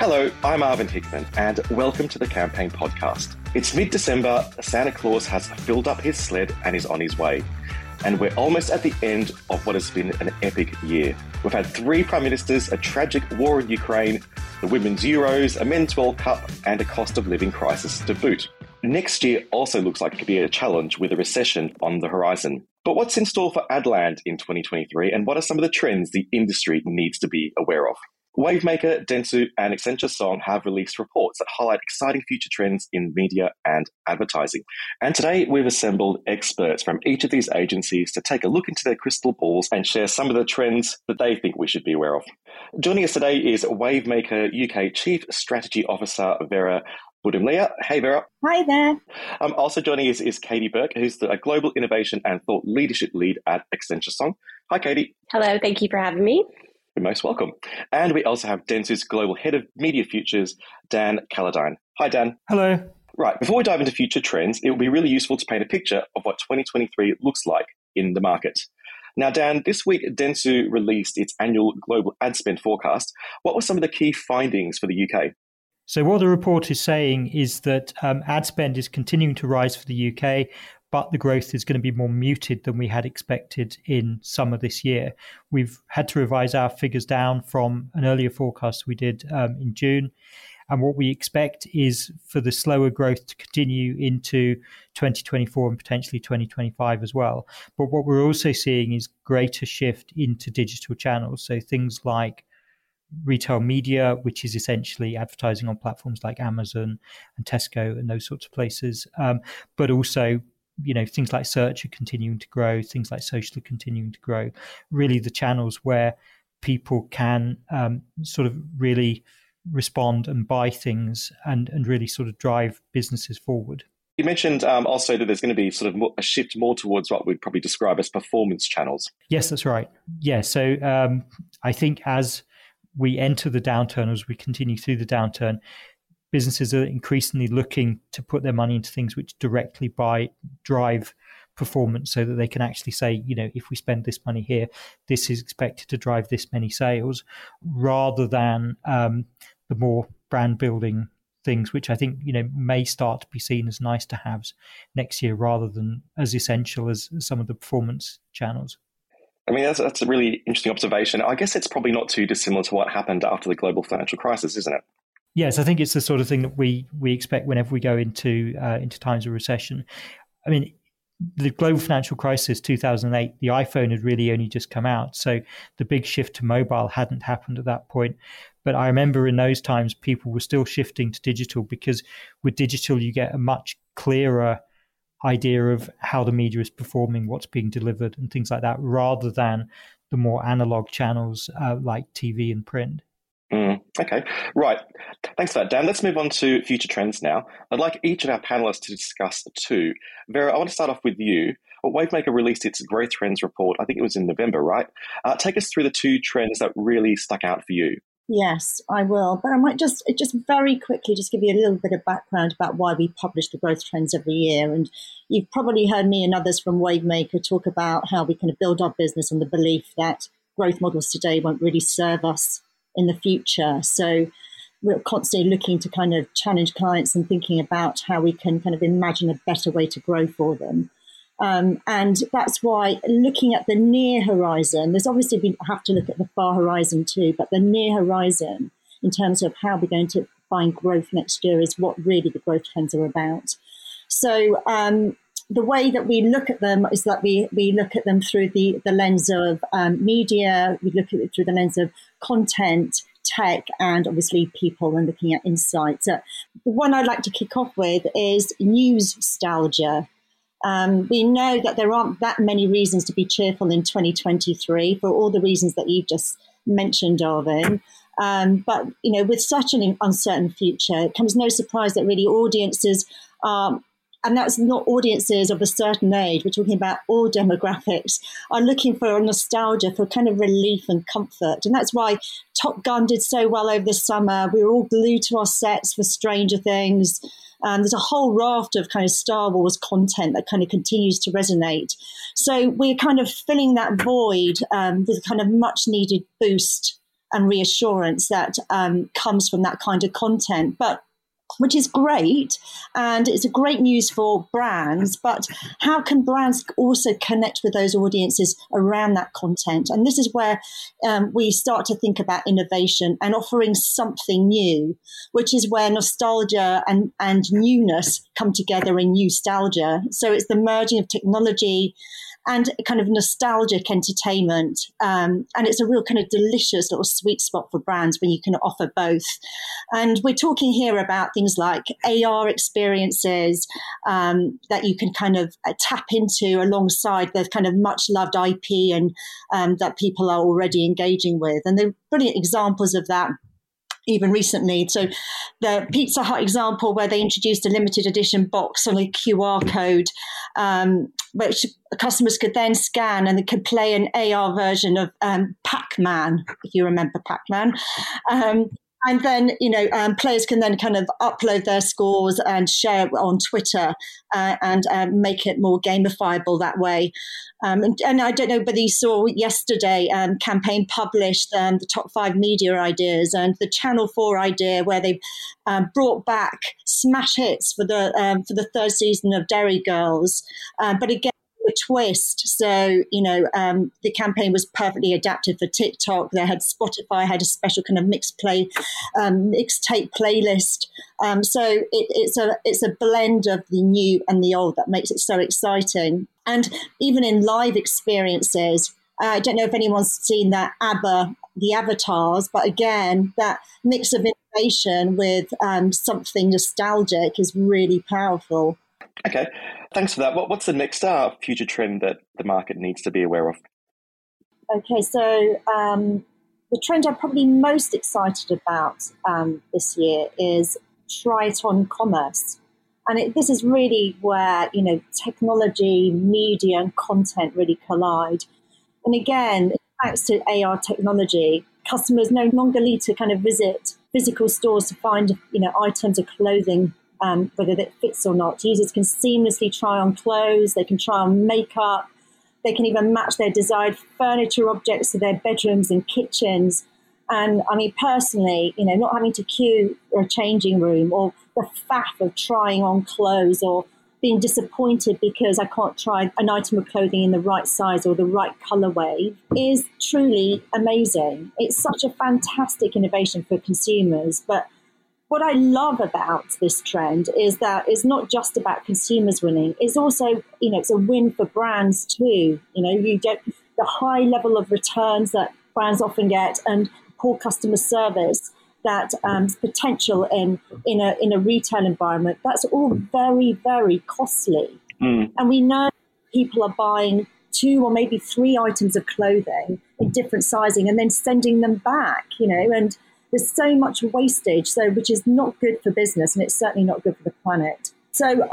Hello, I'm Arvind Hickman, and welcome to the Campaign Podcast. It's mid December, Santa Claus has filled up his sled and is on his way. And we're almost at the end of what has been an epic year. We've had three prime ministers, a tragic war in Ukraine, the Women's Euros, a Men's World Cup, and a cost of living crisis to boot. Next year also looks like it could be a challenge with a recession on the horizon. But what's in store for Adland in 2023, and what are some of the trends the industry needs to be aware of? Wavemaker, Dentsu, and Accenture Song have released reports that highlight exciting future trends in media and advertising. And today we've assembled experts from each of these agencies to take a look into their crystal balls and share some of the trends that they think we should be aware of. Joining us today is Wavemaker UK Chief Strategy Officer Vera Budimlija. Hey, Vera. Hi there. Um, also joining us is Katie Burke, who's the Global Innovation and Thought Leadership Lead at Accenture Song. Hi, Katie. Hello, thank you for having me. You're most welcome. And we also have Dentsu's Global Head of Media Futures, Dan Calladine. Hi, Dan. Hello. Right, before we dive into future trends, it will be really useful to paint a picture of what 2023 looks like in the market. Now, Dan, this week Dentsu released its annual global ad spend forecast. What were some of the key findings for the UK? So, what the report is saying is that um, ad spend is continuing to rise for the UK, but the growth is going to be more muted than we had expected in summer this year. We've had to revise our figures down from an earlier forecast we did um, in June. And what we expect is for the slower growth to continue into 2024 and potentially 2025 as well. But what we're also seeing is greater shift into digital channels. So things like retail media, which is essentially advertising on platforms like Amazon and Tesco and those sorts of places, um, but also you know things like search are continuing to grow things like social are continuing to grow really the channels where people can um, sort of really respond and buy things and and really sort of drive businesses forward you mentioned um, also that there's going to be sort of a shift more towards what we'd probably describe as performance channels. Yes, that's right. Yeah, so um, I think as we enter the downturn, as we continue through the downturn, businesses are increasingly looking to put their money into things which directly buy drive performance so that they can actually say, you know, if we spend this money here, this is expected to drive this many sales, rather than um, the more brand building things, which I think, you know, may start to be seen as nice to haves next year rather than as essential as some of the performance channels. I mean, that's, that's a really interesting observation. I guess it's probably not too dissimilar to what happened after the global financial crisis, isn't it? Yes, I think it's the sort of thing that we we expect whenever we go into uh, into times of recession. I mean, the global financial crisis 2008 the iphone had really only just come out so the big shift to mobile hadn't happened at that point but i remember in those times people were still shifting to digital because with digital you get a much clearer idea of how the media is performing what's being delivered and things like that rather than the more analog channels uh, like tv and print Mm, okay, right. Thanks for that, Dan. Let's move on to future trends now. I'd like each of our panelists to discuss two. Vera, I want to start off with you. Wavemaker released its growth trends report, I think it was in November, right? Uh, take us through the two trends that really stuck out for you. Yes, I will. But I might just just very quickly just give you a little bit of background about why we publish the growth trends every year. And you've probably heard me and others from Wavemaker talk about how we kind of build our business on the belief that growth models today won't really serve us in the future. So we're constantly looking to kind of challenge clients and thinking about how we can kind of imagine a better way to grow for them. Um, and that's why looking at the near horizon, there's obviously we have to look at the far horizon too, but the near horizon in terms of how we're going to find growth next year is what really the growth trends are about. So um, the way that we look at them is that we, we look at them through the, the lens of um, media, we look at it through the lens of content, tech, and obviously people and looking at insights. Uh, the one I'd like to kick off with is newstalgia. Um, we know that there aren't that many reasons to be cheerful in 2023 for all the reasons that you've just mentioned, Arvind. Um, but you know, with such an uncertain future, it comes no surprise that really audiences are and that's not audiences of a certain age. We're talking about all demographics are looking for a nostalgia, for kind of relief and comfort. And that's why Top Gun did so well over the summer. We were all glued to our sets for Stranger Things. And there's a whole raft of kind of Star Wars content that kind of continues to resonate. So we're kind of filling that void um, with kind of much needed boost and reassurance that um, comes from that kind of content. But which is great and it's a great news for brands but how can brands also connect with those audiences around that content? And this is where um, we start to think about innovation and offering something new which is where nostalgia and, and newness come together in newstalgia. So it's the merging of technology and kind of nostalgic entertainment. Um, and it's a real kind of delicious little sweet spot for brands when you can offer both. And we're talking here about things like AR experiences um, that you can kind of uh, tap into alongside the kind of much loved IP and um, that people are already engaging with. And they're brilliant examples of that even recently. So the Pizza Hut example where they introduced a limited edition box on a QR code, um, which customers could then scan and they could play an AR version of um, Pac-Man, if you remember Pac-Man. Um, and then you know um, players can then kind of upload their scores and share it on Twitter uh, and um, make it more gamifiable that way. Um, and, and, I don't know whether you saw yesterday, um, campaign published um, the top five media ideas and the Channel Four idea where they um, brought back smash hits for the for the third season of Derry Girls, but again a twist. So, you know, um, the campaign was perfectly adapted for TikTok. They had Spotify had a special kind of mixed play, um, mixtape playlist. Um, so it, it's a it's a blend of the new and the old that makes it so exciting. And even in live experiences, uh, I don't know if anyone's seen that ABBA, the avatars, but again, that mix of innovation with um, something nostalgic is really powerful. Okay, thanks for that. What, what's the next uh, future trend that the market needs to be aware of? Okay, so um, the trend I'm probably most excited about um, this year is try it on commerce. And it, this is really where, you know, technology, media, and content really collide. And again, thanks to AR technology, customers no longer need to kind of visit physical stores to find, you know, items of clothing um, whether it fits or not. Users can seamlessly try on clothes, they can try on makeup, they can even match their desired furniture objects to their bedrooms and kitchens. And I mean, personally, you know, not having to queue for a changing room or the faff of trying on clothes or being disappointed because I can't try an item of clothing in the right size or the right colorway is truly amazing. It's such a fantastic innovation for consumers, but what I love about this trend is that it's not just about consumers winning. It's also, you know, it's a win for brands too. You know, you get the high level of returns that brands often get and poor customer service that um, potential in in a in a retail environment. That's all very very costly, mm. and we know people are buying two or maybe three items of clothing in different sizing and then sending them back. You know, and there's so much wastage, so which is not good for business, and it's certainly not good for the planet. So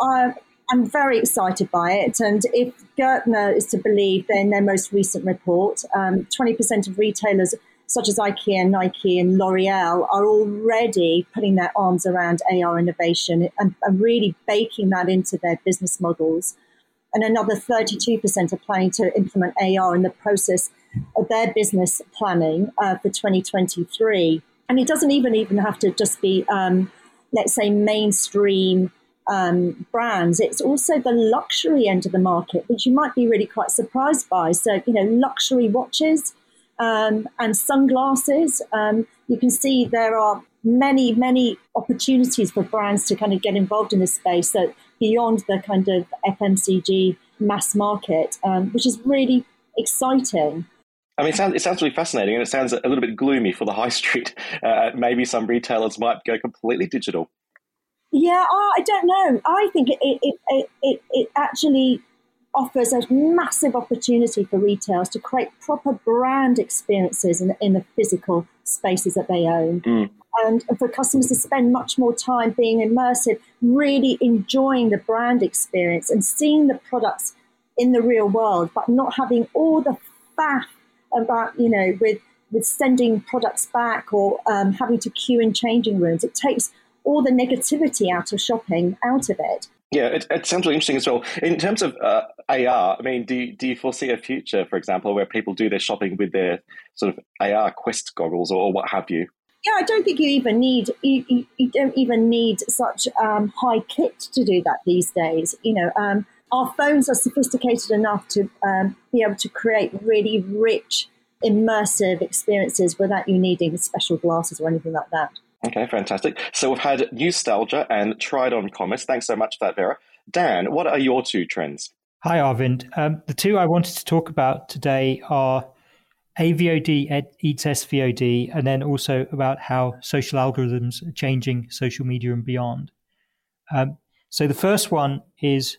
I'm very excited by it. And if Gartner is to believe, then their most recent report, um, 20% of retailers such as IKEA, Nike, and L'Oreal are already putting their arms around AR innovation and, and really baking that into their business models. And another 32% are planning to implement AR in the process of their business planning uh, for 2023. And it doesn't even even have to just be, um, let's say, mainstream um, brands. It's also the luxury end of the market, which you might be really quite surprised by. So, you know, luxury watches um, and sunglasses. Um, you can see there are many, many opportunities for brands to kind of get involved in this space. So, beyond the kind of FMCG mass market, um, which is really exciting. I mean, it sounds, it sounds really fascinating and it sounds a little bit gloomy for the high street. Uh, maybe some retailers might go completely digital. Yeah, oh, I don't know. I think it, it, it, it, it actually offers a massive opportunity for retailers to create proper brand experiences in, in the physical spaces that they own. Mm. And, and for customers to spend much more time being immersive, really enjoying the brand experience and seeing the products in the real world, but not having all the faff about, you know, with, with sending products back or um, having to queue in changing rooms. It takes all the negativity out of shopping out of it. Yeah, it, it, sounds really interesting as well. In terms of uh, AR, I mean, do you, do you foresee a future, for example, where people do their shopping with their sort of AR Quest goggles or, or what have you? Yeah, I don't think you even need you, you, you don't even need such um, high kit to do that these days. You know, um, our phones are sophisticated enough to um, be able to create really rich, immersive experiences without you needing special glasses or anything like that. Okay, fantastic. So we've had nostalgia and tried on commerce. Thanks so much for that, Vera. Dan, what are your two trends? Hi, Arvind. Um, the two I wanted to talk about today are AVOD eats SVOD, and then also about how social algorithms are changing social media and beyond. Um, so the first one is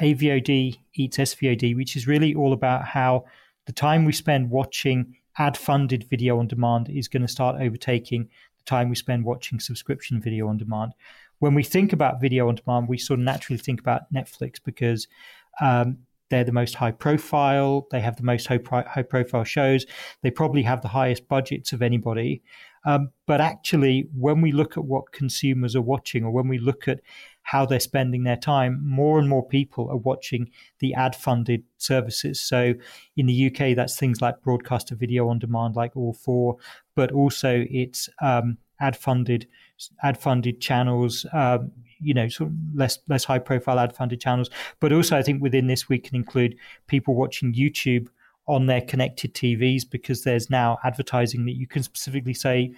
AVOD eats SVOD, which is really all about how the time we spend watching ad funded video on demand is going to start overtaking the time we spend watching subscription video on demand. When we think about video on demand, we sort of naturally think about Netflix because um, they're the most high profile. They have the most high, high profile shows. They probably have the highest budgets of anybody. Um, but actually, when we look at what consumers are watching, or when we look at how they're spending their time, more and more people are watching the ad funded services. So in the UK, that's things like broadcaster video on demand, like All 4, but also it's um, ad funded ad funded channels. Um, you know, sort of less less high profile ad funded channels. But also, I think within this we can include people watching YouTube on their connected TVs because there's now advertising that you can specifically say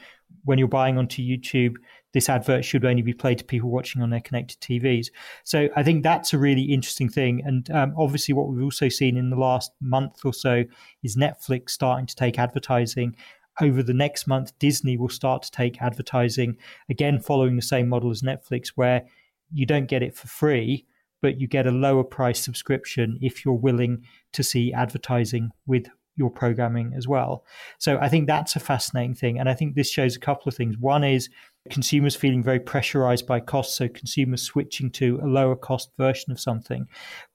when you're buying onto YouTube, this advert should only be played to people watching on their connected TVs. So I think that's a really interesting thing. And um, obviously, what we've also seen in the last month or so is Netflix starting to take advertising over the next month, Disney will start to take advertising, again, following the same model as Netflix, where you don't get it for free, but you get a lower price subscription if you're willing to see advertising with your programming as well. So I think that's a fascinating thing. And I think this shows a couple of things. One is consumers feeling very pressurized by costs, so consumers switching to a lower cost version of something,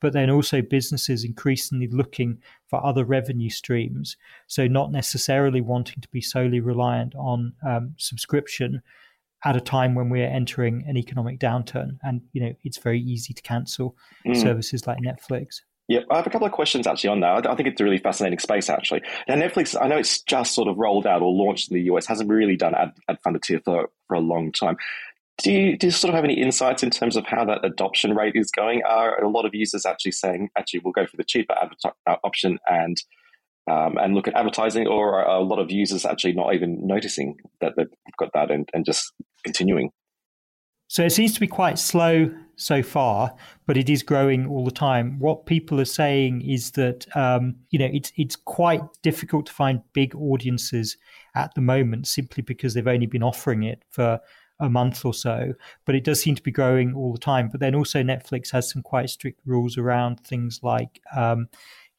but then also businesses increasingly looking for other revenue streams. So not necessarily wanting to be solely reliant on um, subscription at a time when we're entering an economic downturn and you know it's very easy to cancel mm. services like netflix yeah, I have a couple of questions actually on that. I think it's a really fascinating space actually. Now, Netflix, I know it's just sort of rolled out or launched in the US, hasn't really done ad, ad funded tier for, for a long time. Do you, do you sort of have any insights in terms of how that adoption rate is going? Are a lot of users actually saying, actually, we'll go for the cheaper uh, option and um, and look at advertising, or are a lot of users actually not even noticing that they've got that and, and just continuing? So it seems to be quite slow so far, but it is growing all the time. What people are saying is that um, you know it's it's quite difficult to find big audiences at the moment, simply because they've only been offering it for a month or so. But it does seem to be growing all the time. But then also Netflix has some quite strict rules around things like. Um,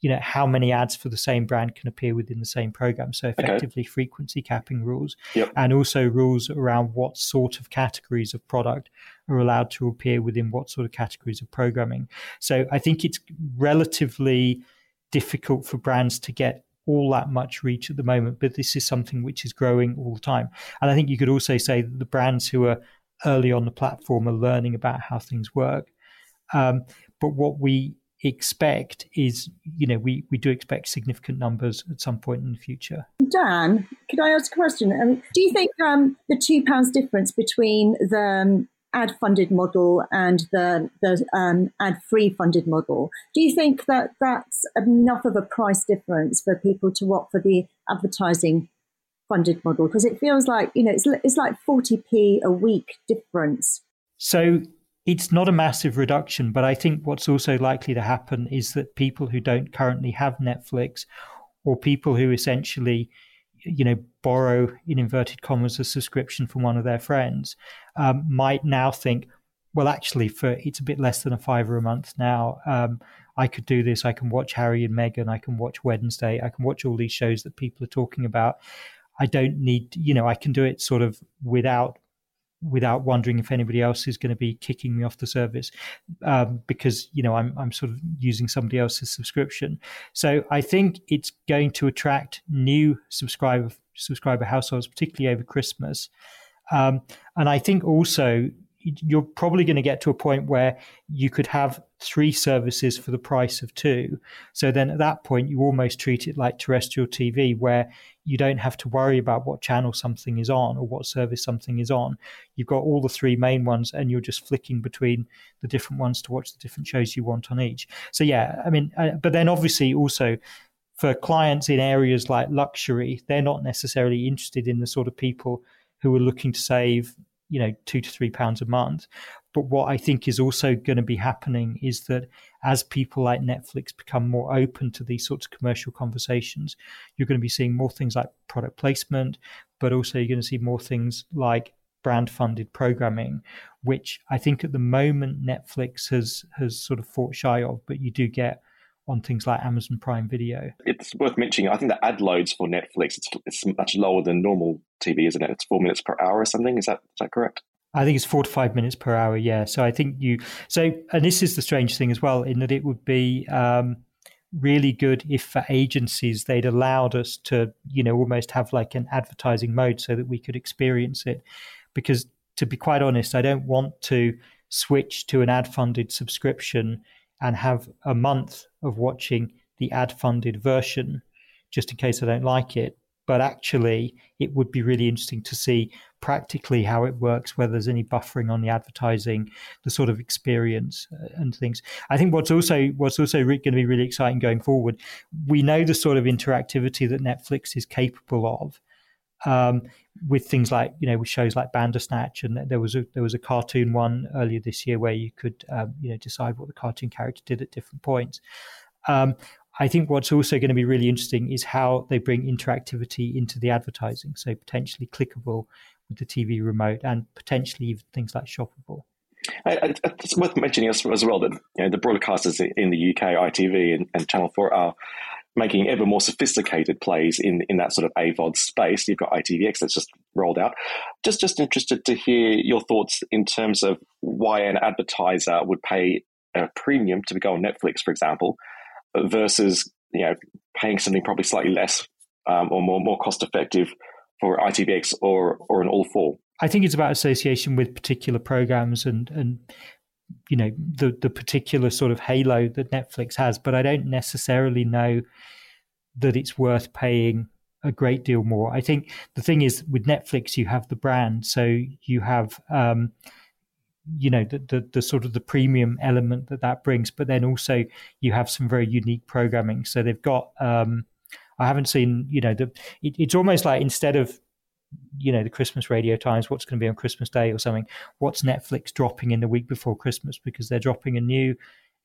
you know how many ads for the same brand can appear within the same program. So effectively okay. frequency capping rules. Yep. and also rules around what sort of categories of product are allowed to appear within what sort of categories of programming. So i think it's relatively difficult for brands to get all that much reach at the moment but this is something which is growing all the time. And i think you could also say that the brands who are early on the platform are learning about how things work. Um, but what we expect is, you know, we, we do expect significant numbers at some point in the future. Dan, could I ask a question? Um, do you think um, the two pounds difference between the um, ad funded model and the, the um, ad free funded model, do you think that that's enough of a price difference for people to opt for the advertising funded model? Because it feels like, you know, it's, it's like 40p a week difference. So it's not a massive reduction, but I think what's also likely to happen is that people who don't currently have Netflix or people who essentially you know borrow in inverted commas a subscription from one of their friends um, might now think well actually for it's a bit less than a fiver a month now. Um, i could do this. I can watch harry and meghan. I can watch wednesday. I can watch all these shows that people are talking about. I don't need you know i can do it sort of without without wondering if anybody else is going to be kicking me off the service um, because you know I'm I'm sort of using somebody else's subscription. So I think it's going to attract new subscriber subscriber households, particularly over Christmas. Um, and I think also you're probably going to get to a point where you could have three services for the price of two. So then at that point, you almost treat it like terrestrial TV, where you don't have to worry about what channel something is on or what service something is on. You've got all the three main ones, and you're just flicking between the different ones to watch the different shows you want on each. So yeah, I mean, uh, but then obviously also for clients in areas like luxury, they're not necessarily interested in the sort of people who are looking to save, you know, two to three pounds a month. But what I think is also going to be happening is that as people like Netflix become more open to these sorts of commercial conversations, you're going to be seeing more things like product placement, but also you're going to see more things like brand funded programming, which I think at the moment Netflix has has sort of fought shy of, but you do get on things like Amazon Prime Video. It's worth mentioning. I think the ad loads for Netflix it's, it's much lower than normal TV, isn't it? It's four minutes per hour or something. Is that is that correct? I think it's four to five minutes per hour. Yeah. So I think you. So and this is the strange thing as well, in that it would be. Um, really good if for agencies they'd allowed us to you know almost have like an advertising mode so that we could experience it because to be quite honest i don't want to switch to an ad funded subscription and have a month of watching the ad funded version just in case I don't like it. But actually, it would be really interesting to see practically how it works, whether there's any buffering on the advertising, the sort of experience uh, and things. I think what's also what's also re- going to be really exciting going forward. We know the sort of interactivity that Netflix is capable of. Um, with things like you know with shows like Bandersnatch, and there was a there was a cartoon one earlier this year where you could um, you know decide what the cartoon character did at different points. Um, I think what's also going to be really interesting is how they bring interactivity into the advertising, so potentially clickable with the TV remote, and potentially even things like shoppable. I, I, it's worth mentioning as, as well that you know, the broadcasters in the UK, ITV and, and Channel 4, are making ever more sophisticated plays in, in that sort of AVOD space. You've got ITVX that's just rolled out. Just just interested to hear your thoughts in terms of why an advertiser would pay a premium to go on Netflix, for example, versus you know paying something probably slightly less um, or more more cost effective for ITVX or or an all four. I think it's about association with particular programs and and you know the the particular sort of halo that Netflix has, but I don't necessarily know that it's worth paying a great deal more. I think the thing is with Netflix, you have the brand, so you have um, you know the, the, the sort of the premium element that that brings, but then also you have some very unique programming. So they've got um, I haven't seen you know the it, it's almost like instead of you know the Christmas radio times, what's going to be on Christmas Day or something. What's Netflix dropping in the week before Christmas because they're dropping a new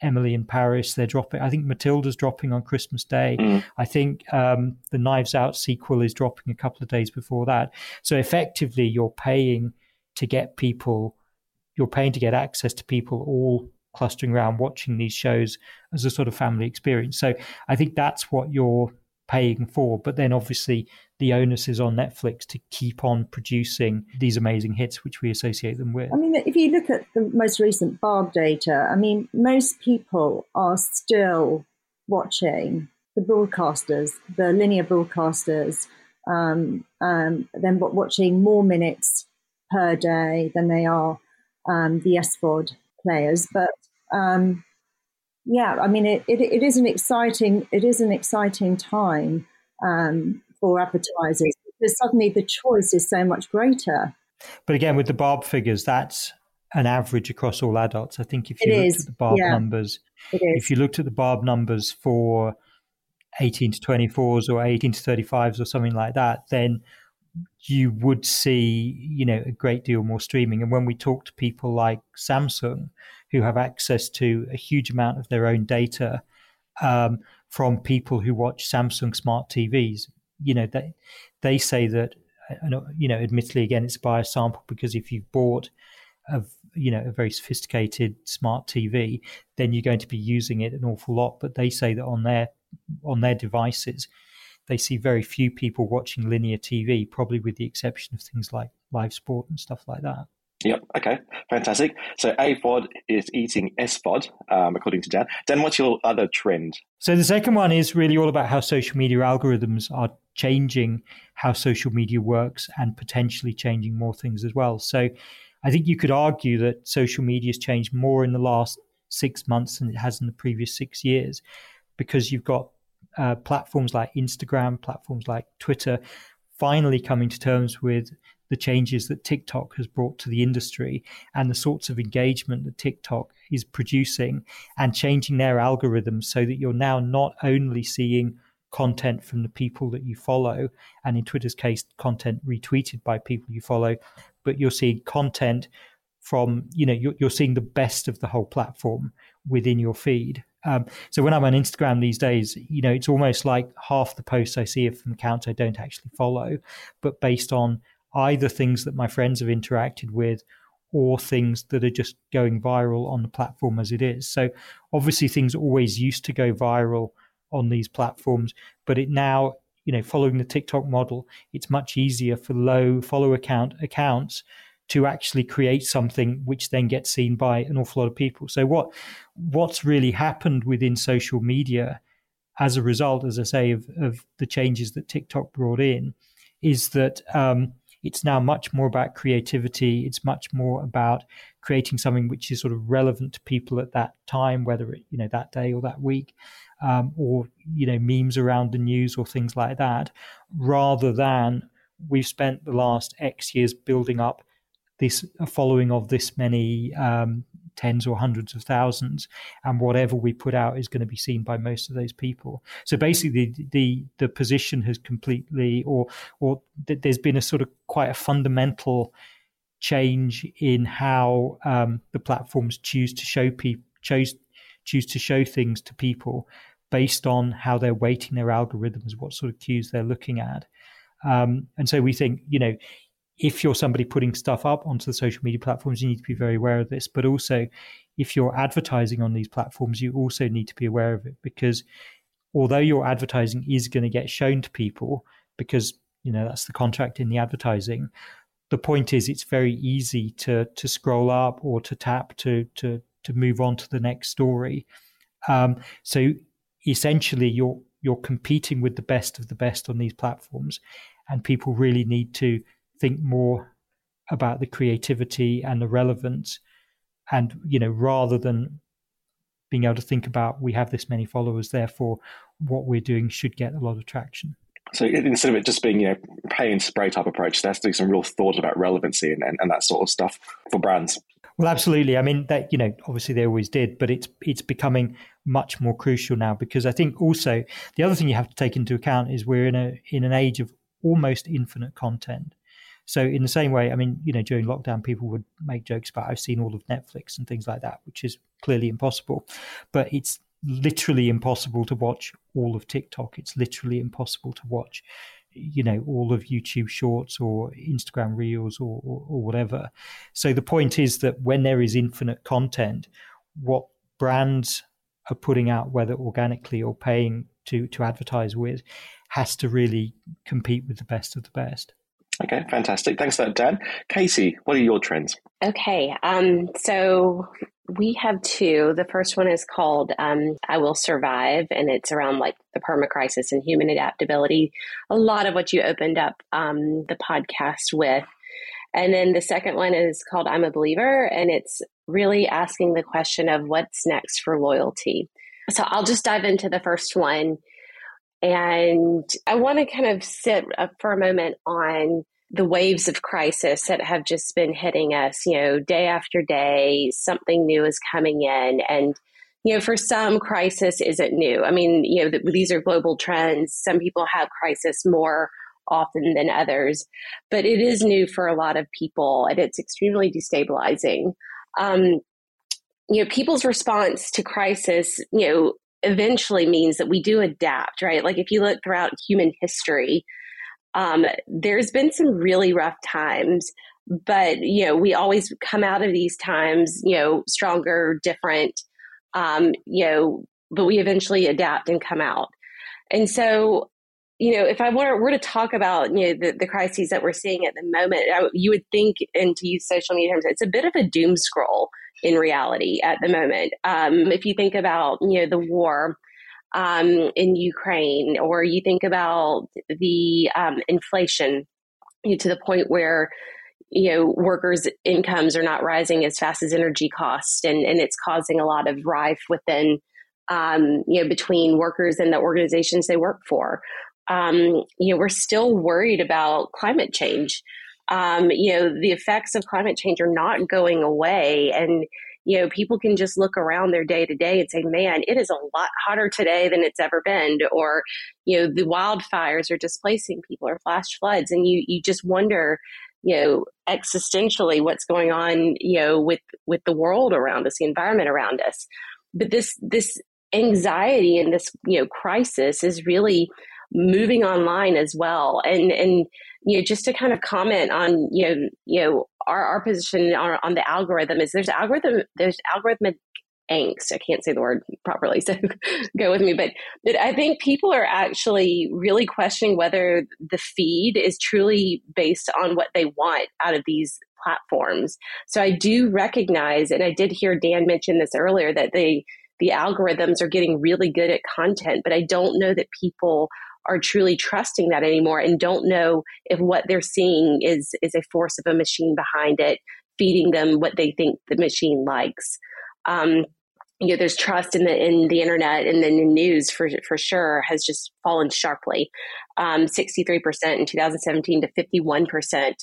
Emily in Paris. They're dropping. I think Matilda's dropping on Christmas Day. Mm. I think um, the Knives Out sequel is dropping a couple of days before that. So effectively, you're paying to get people. You're paying to get access to people all clustering around watching these shows as a sort of family experience. So I think that's what you're paying for. But then obviously the onus is on Netflix to keep on producing these amazing hits, which we associate them with. I mean, if you look at the most recent Barb data, I mean, most people are still watching the broadcasters, the linear broadcasters, um, um, then watching more minutes per day than they are um, the SVOD players. But um, yeah, I mean, it, it, it is an exciting it is an exciting time um, for advertisers because suddenly the choice is so much greater. But again, with the Barb figures, that's an average across all adults. I think if you it looked is. at the Barb yeah. numbers, if you looked at the Barb numbers for 18 to 24s or 18 to 35s or something like that, then you would see, you know, a great deal more streaming. And when we talk to people like Samsung, who have access to a huge amount of their own data um, from people who watch Samsung smart TVs, you know, they they say that, you know, admittedly, again, it's by a sample because if you've bought a you know a very sophisticated smart TV, then you're going to be using it an awful lot. But they say that on their on their devices, they see very few people watching linear TV, probably with the exception of things like live sport and stuff like that. Yep. Okay. Fantastic. So AVOD is eating SVOD, um, according to Dan. Dan, what's your other trend? So the second one is really all about how social media algorithms are changing how social media works and potentially changing more things as well. So I think you could argue that social media has changed more in the last six months than it has in the previous six years because you've got uh, platforms like Instagram, platforms like Twitter, finally coming to terms with the changes that TikTok has brought to the industry and the sorts of engagement that TikTok is producing and changing their algorithms so that you're now not only seeing content from the people that you follow, and in Twitter's case, content retweeted by people you follow, but you're seeing content from, you know, you're, you're seeing the best of the whole platform within your feed. Um, so when I'm on Instagram these days, you know, it's almost like half the posts I see are from accounts I don't actually follow, but based on either things that my friends have interacted with or things that are just going viral on the platform as it is. So obviously things always used to go viral on these platforms, but it now, you know, following the TikTok model, it's much easier for low follow account accounts to actually create something which then gets seen by an awful lot of people. So what what's really happened within social media as a result, as I say, of, of the changes that TikTok brought in, is that um, it's now much more about creativity. It's much more about creating something which is sort of relevant to people at that time, whether it you know that day or that week, um, or you know memes around the news or things like that, rather than we've spent the last X years building up this following of this many um, tens or hundreds of thousands, and whatever we put out is going to be seen by most of those people. So basically, the the, the position has completely, or or th- there's been a sort of quite a fundamental change in how um, the platforms choose to show people choose choose to show things to people based on how they're weighting their algorithms, what sort of cues they're looking at. Um, and so we think, you know, if you're somebody putting stuff up onto the social media platforms, you need to be very aware of this. But also, if you're advertising on these platforms, you also need to be aware of it because although your advertising is going to get shown to people, because you know that's the contract in the advertising, the point is it's very easy to to scroll up or to tap to to to move on to the next story. Um, so essentially, you're you're competing with the best of the best on these platforms, and people really need to think more about the creativity and the relevance. And you know rather than being able to think about we have this many followers therefore what we're doing should get a lot of traction. So instead of it just being you know pay and spray type approach there's doing some real thought about relevancy and, and, and that sort of stuff for brands. Well absolutely. I mean that you know obviously they always did but it's it's becoming much more crucial now because i think also the other thing you have to take into account is we're in a in an age of almost infinite content so in the same way, I mean, you know, during lockdown, people would make jokes about I've seen all of Netflix and things like that, which is clearly impossible. But it's literally impossible to watch all of TikTok. It's literally impossible to watch, you know, all of YouTube Shorts or Instagram Reels or, or, or whatever. So the point is that when there is infinite content, what brands are putting out, whether organically or paying to to advertise with, has to really compete with the best of the best. Okay, fantastic. Thanks for that, Dan. Katie, what are your trends? Okay, um, so we have two. The first one is called um, I Will Survive, and it's around like the perma crisis and human adaptability. A lot of what you opened up um, the podcast with. And then the second one is called I'm a Believer, and it's really asking the question of what's next for loyalty. So I'll just dive into the first one. And I want to kind of sit for a moment on the waves of crisis that have just been hitting us, you know, day after day, something new is coming in. And, you know, for some, crisis isn't new. I mean, you know, the, these are global trends. Some people have crisis more often than others, but it is new for a lot of people and it's extremely destabilizing. Um, you know, people's response to crisis, you know, eventually means that we do adapt, right? Like if you look throughout human history, um, there's been some really rough times, but you know we always come out of these times, you know, stronger, different. Um, you know, but we eventually adapt and come out. And so, you know, if I were, were to talk about you know the, the crises that we're seeing at the moment, I, you would think, and to use social media terms, it's a bit of a doom scroll in reality at the moment. Um, if you think about, you know, the war um, in Ukraine, or you think about the um, inflation you know, to the point where you know, workers' incomes are not rising as fast as energy costs, and, and it's causing a lot of rife within, um, you know, between workers and the organizations they work for. Um, you know, we're still worried about climate change. Um, you know, the effects of climate change are not going away, and you know, people can just look around their day to day and say, man, it is a lot hotter today than it's ever been. Or, you know, the wildfires are displacing people or flash floods. And you, you just wonder, you know, existentially what's going on, you know, with, with the world around us, the environment around us. But this, this anxiety and this, you know, crisis is really moving online as well. And, and, you know, just to kind of comment on, you know, you know, our, our position on, on the algorithm is there's algorithm, there's algorithmic angst. I can't say the word properly, so go with me. But, but I think people are actually really questioning whether the feed is truly based on what they want out of these platforms. So I do recognize, and I did hear Dan mention this earlier, that they the algorithms are getting really good at content, but I don't know that people are truly trusting that anymore and don't know if what they're seeing is is a force of a machine behind it feeding them what they think the machine likes. Um, you know there's trust in the in the internet and then the news for for sure has just fallen sharply. Um, 63% in 2017 to 51%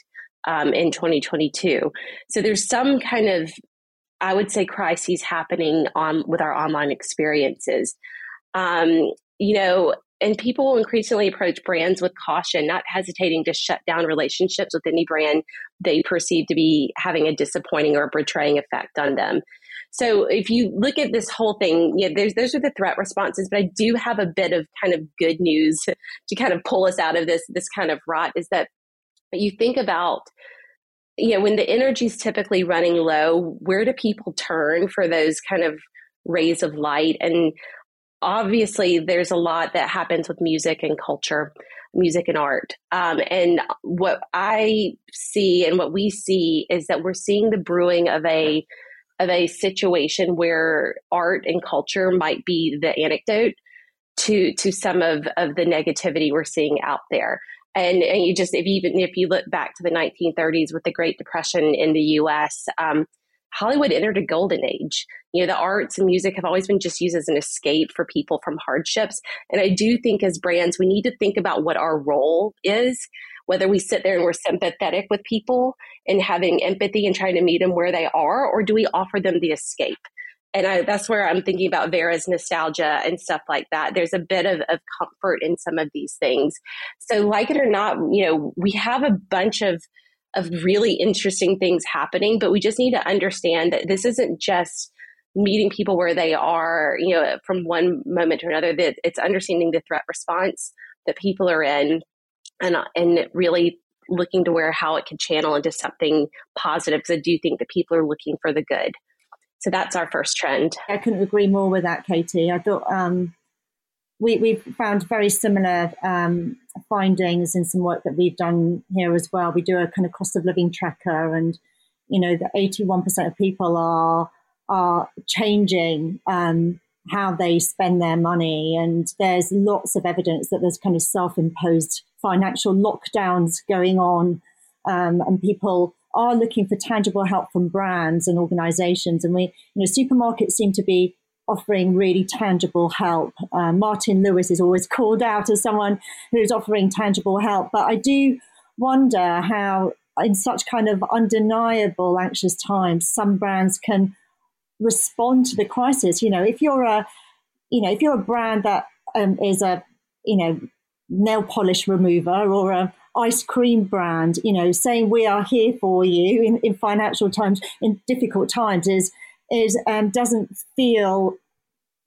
um, in 2022 so there's some kind of i would say crises happening on with our online experiences. Um, you know and people will increasingly approach brands with caution, not hesitating to shut down relationships with any brand they perceive to be having a disappointing or betraying effect on them. So if you look at this whole thing, know, there's those are the threat responses, but I do have a bit of kind of good news to kind of pull us out of this this kind of rot is that you think about you know when the energy is typically running low, where do people turn for those kind of rays of light and obviously there's a lot that happens with music and culture music and art um, and what i see and what we see is that we're seeing the brewing of a of a situation where art and culture might be the anecdote to to some of of the negativity we're seeing out there and, and you just if even if you look back to the 1930s with the great depression in the us um, Hollywood entered a golden age. You know, the arts and music have always been just used as an escape for people from hardships. And I do think as brands, we need to think about what our role is, whether we sit there and we're sympathetic with people and having empathy and trying to meet them where they are, or do we offer them the escape? And I, that's where I'm thinking about Vera's nostalgia and stuff like that. There's a bit of, of comfort in some of these things. So, like it or not, you know, we have a bunch of of really interesting things happening, but we just need to understand that this isn't just meeting people where they are, you know, from one moment to another, that it's understanding the threat response that people are in and, and really looking to where how it can channel into something positive because I do think that people are looking for the good. So that's our first trend. I couldn't agree more with that, Katie. I thought um, we, we've found very similar um, findings in some work that we've done here as well. We do a kind of cost of living tracker, and you know, the 81% of people are are changing um, how they spend their money, and there's lots of evidence that there's kind of self-imposed financial lockdowns going on, um, and people are looking for tangible help from brands and organizations. And we, you know, supermarkets seem to be offering really tangible help. Uh, Martin Lewis is always called out as someone who's offering tangible help, but I do wonder how, in such kind of undeniable anxious times, some brands can respond to the crisis. You know, if you're a, you know, if you're a brand that um, is a, you know, nail polish remover or a ice cream brand, you know, saying we are here for you in, in financial times, in difficult times is is um, doesn't feel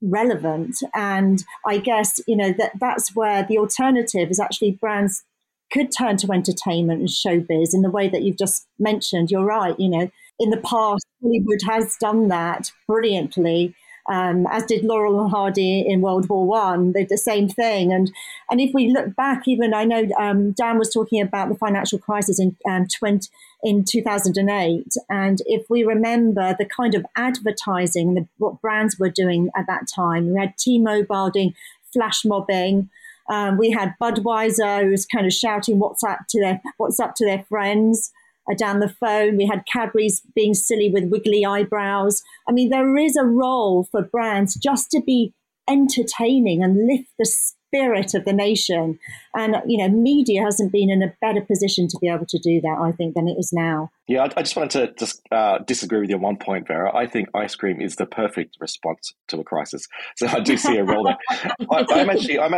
relevant. And I guess you know that that's where the alternative is actually brands could turn to entertainment and showbiz in the way that you've just mentioned. You're right. You know, in the past, Hollywood has done that brilliantly um, as did Laurel and Hardy in World War One. They did the same thing. And and if we look back, even I know um, Dan was talking about the financial crisis in um, 20, in 2008, and if we remember the kind of advertising, the, what brands were doing at that time, we had T-Mobile doing flash mobbing. Um, we had Budweiser who was kind of shouting "What's up to their What's up to their friends." Uh, down the phone. We had Cadbury's being silly with wiggly eyebrows. I mean, there is a role for brands just to be entertaining and lift the spirit of the nation. And, you know, media hasn't been in a better position to be able to do that, I think, than it is now. Yeah, I, just wanted to just uh, disagree with you on one point, Vera. I think ice cream is the perfect response to a crisis. So I do see a role there. I, am actually, I'm,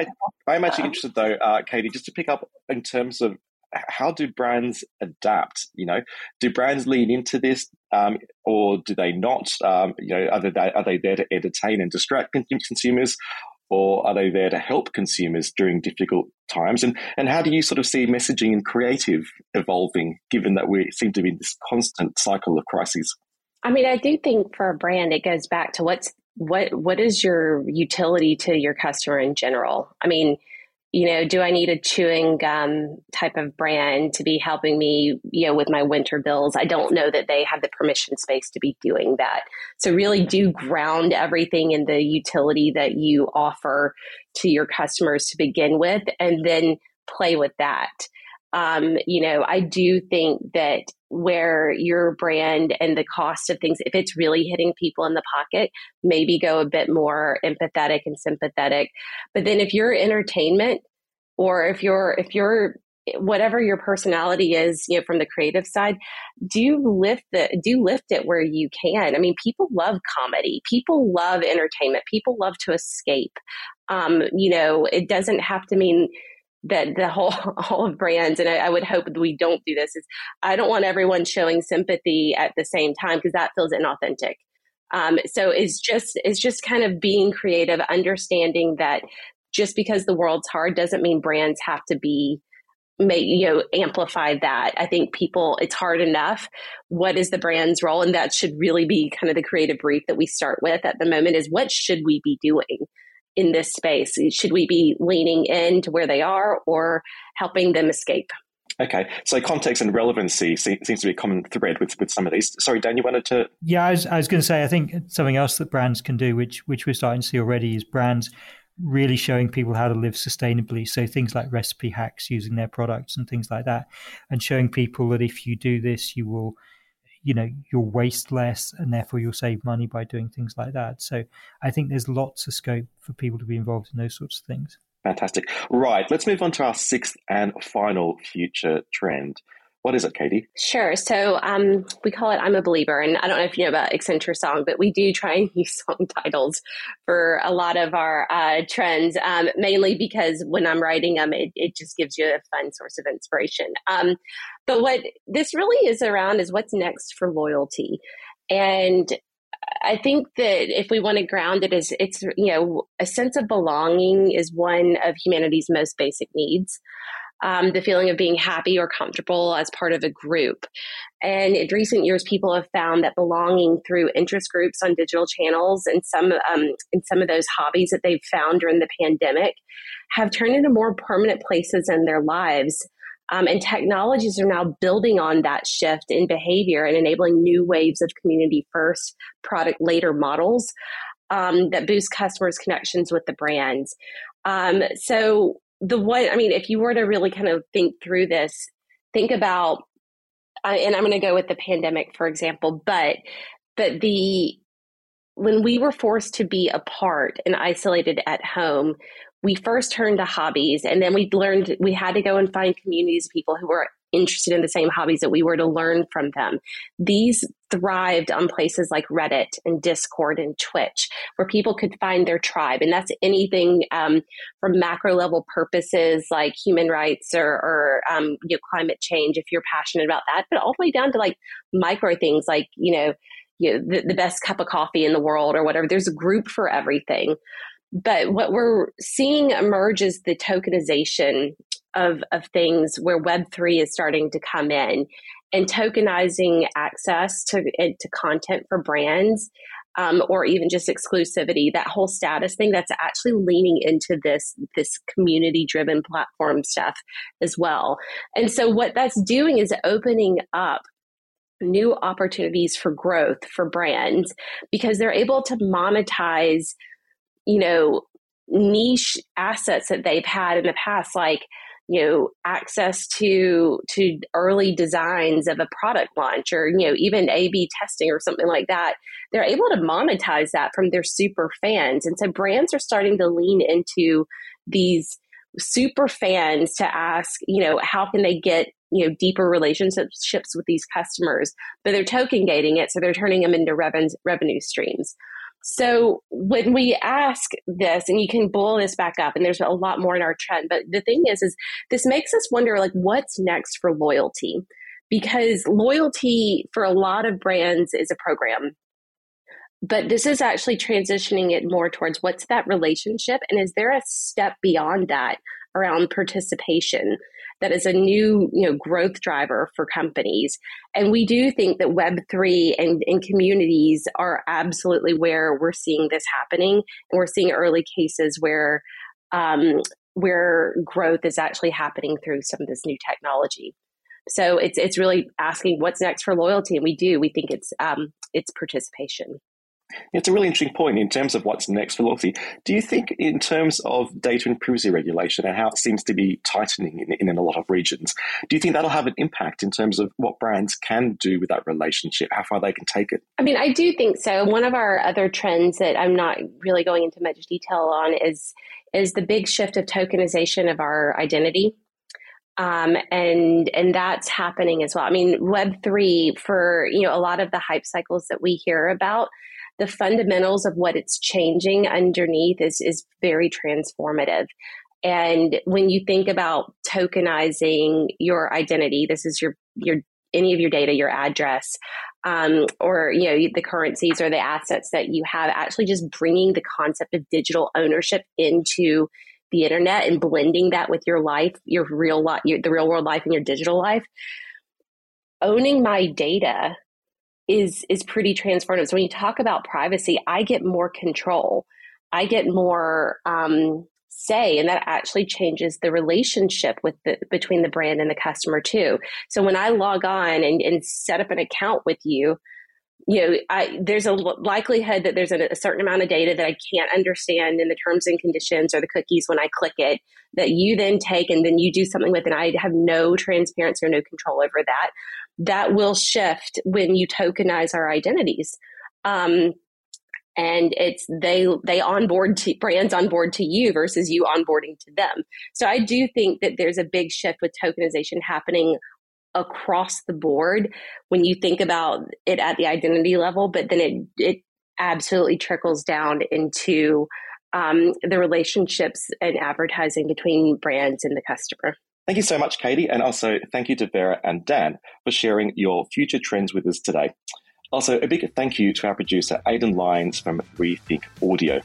I'm actually interested though, uh, Katie, just to pick up in terms of how do brands adapt? You know, do brands lean into this, um, or do they not? Um, you know, are they, are they there to entertain and distract consumers, or are they there to help consumers during difficult times? And and how do you sort of see messaging and creative evolving, given that we seem to be in this constant cycle of crises? I mean, I do think for a brand, it goes back to what's what what is your utility to your customer in general. I mean you know, do I need a chewing gum type of brand to be helping me, you know, with my winter bills? I don't know that they have the permission space to be doing that. So really do ground everything in the utility that you offer to your customers to begin with and then play with that. Um, you know, I do think that where your brand and the cost of things, if it's really hitting people in the pocket, maybe go a bit more empathetic and sympathetic. But then if you're entertainment or if you're, if you're, whatever your personality is, you know, from the creative side, do lift the, do lift it where you can. I mean, people love comedy. People love entertainment. People love to escape. Um, you know, it doesn't have to mean, that the whole all of brands and I, I, would hope that we don't do this is i don't want everyone showing sympathy at the same time because that feels inauthentic. Um, so it's just it's just kind of being creative understanding that just because the world's hard doesn't mean brands have to be make you know amplify that. I think people it's hard enough. What is the brand's role? And that should really be kind of the creative brief that we start with at the moment is what should we be doing in this space? Should we be leaning into where they are or helping them escape? Okay, so context and relevancy seems to be a common thread with, with some of these. Sorry, Dan, you wanted to? Yeah, I was, I was going to say, I think something else that brands can do, which which we're starting to see already, is brands really showing people how to live sustainably. So things like recipe hacks using their products and things like that, and showing people that if you do this, you will you know you'll waste less and therefore you'll save money by doing things like that. So i think there's lots of scope for people to be involved in those sorts of things. Fantastic. Right let's move on to our sixth and final future trend what is it, Katie? Sure. So um, we call it I'm a Believer. And I don't know if you know about Accenture song, but we do try and use song titles for a lot of our uh, trends, um, mainly because when I'm writing them, it, it, just gives you a fun source of inspiration. Um, but what this really is around is what's next for loyalty. And I think that if we want to ground it as it's, you know, a sense of belonging is one of humanity's most basic needs um, the feeling of being happy or comfortable as part of a group. And in recent years, people have found that belonging through interest groups on digital channels and some um, some of those hobbies that they've found during the pandemic have turned into more permanent places in their lives. Um, and technologies are now building on that shift in behavior and enabling new waves of community first, product later models um, that boost customers' connections with the brands. Um, so the one, I mean, if you were to really kind of think through this, think about, uh, and I'm going to go with the pandemic, for example, but, but the, when we were forced to be apart and isolated at home, we first turned to hobbies and then we learned we had to go and find communities of people who were interested in the same hobbies that we were to learn from them. These thrived on places like Reddit and Discord and Twitch, where people could find their tribe. And that's anything um, from macro level purposes like human rights or, or um, you know, climate change, if you're passionate about that, but all the way down to like micro things like, you know, you know the, the best cup of coffee in the world or whatever. There's a group for everything. But what we're seeing emerge is the tokenization of, of things where Web3 is starting to come in and tokenizing access to, to content for brands um, or even just exclusivity, that whole status thing that's actually leaning into this, this community driven platform stuff as well. And so what that's doing is opening up new opportunities for growth for brands because they're able to monetize, you know, niche assets that they've had in the past, like you know access to to early designs of a product launch or you know even a b testing or something like that they're able to monetize that from their super fans. And so brands are starting to lean into these super fans to ask you know how can they get you know deeper relationships with these customers? But they're token gating it so they're turning them into reven- revenue streams so when we ask this, and you can blow this back up, and there's a lot more in our trend, but the thing is, is this makes us wonder like what's next for loyalty? Because loyalty for a lot of brands is a program. But this is actually transitioning it more towards what's that relationship? And is there a step beyond that around participation? That is a new you know growth driver for companies. And we do think that web3 and, and communities are absolutely where we're seeing this happening. And we're seeing early cases where um, where growth is actually happening through some of this new technology. So it's it's really asking what's next for loyalty and we do. We think it's um, it's participation it's a really interesting point in terms of what's next for loyalty. Do you think, in terms of data and privacy regulation and how it seems to be tightening in, in, a lot of regions, do you think that'll have an impact in terms of what brands can do with that relationship, how far they can take it? I mean, I do think so. One of our other trends that I'm not really going into much detail on is is the big shift of tokenization of our identity. Um, and and that's happening as well. I mean, Web three for you know a lot of the hype cycles that we hear about the fundamentals of what it's changing underneath is is very transformative. And when you think about tokenizing your identity, this is your your any of your data, your address, um, or you know the currencies or the assets that you have, actually just bringing the concept of digital ownership into the internet and blending that with your life, your real life, the real world life, and your digital life. Owning my data is is pretty transformative. So when you talk about privacy, I get more control. I get more um, say, and that actually changes the relationship with the between the brand and the customer too. So when I log on and, and set up an account with you, you know, I, there's a likelihood that there's a, a, certain amount of data that I can't understand in the terms and conditions or the cookies when I click it that you then take and then you do something with, and I have no transparency or no control over that that will shift when you tokenize our identities. Um, and it's they they onboard to brands onboard to you versus you onboarding to them. So I do think that there's a big shift with tokenization happening across the board when you think about it at the identity level, but then it it absolutely trickles down into um, the relationships and advertising between brands and the customer. Thank you so much, Katie. And also thank you to Vera and Dan for sharing your future trends with us today. Also, a big thank you to our producer, Aidan Lyons from Rethink Audio.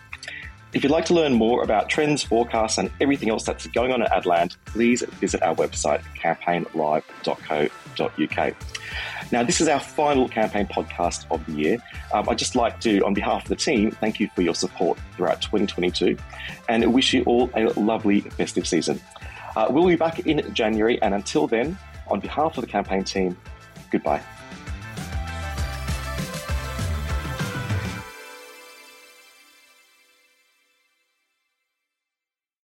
If you'd like to learn more about trends, forecasts, and everything else that's going on at Adland, please visit our website, campaignlive.co.uk. Now, this is our final campaign podcast of the year. Um, I'd just like to, on behalf of the team, thank you for your support throughout 2022 and wish you all a lovely festive season. Uh, we'll be back in January, and until then, on behalf of the campaign team, goodbye.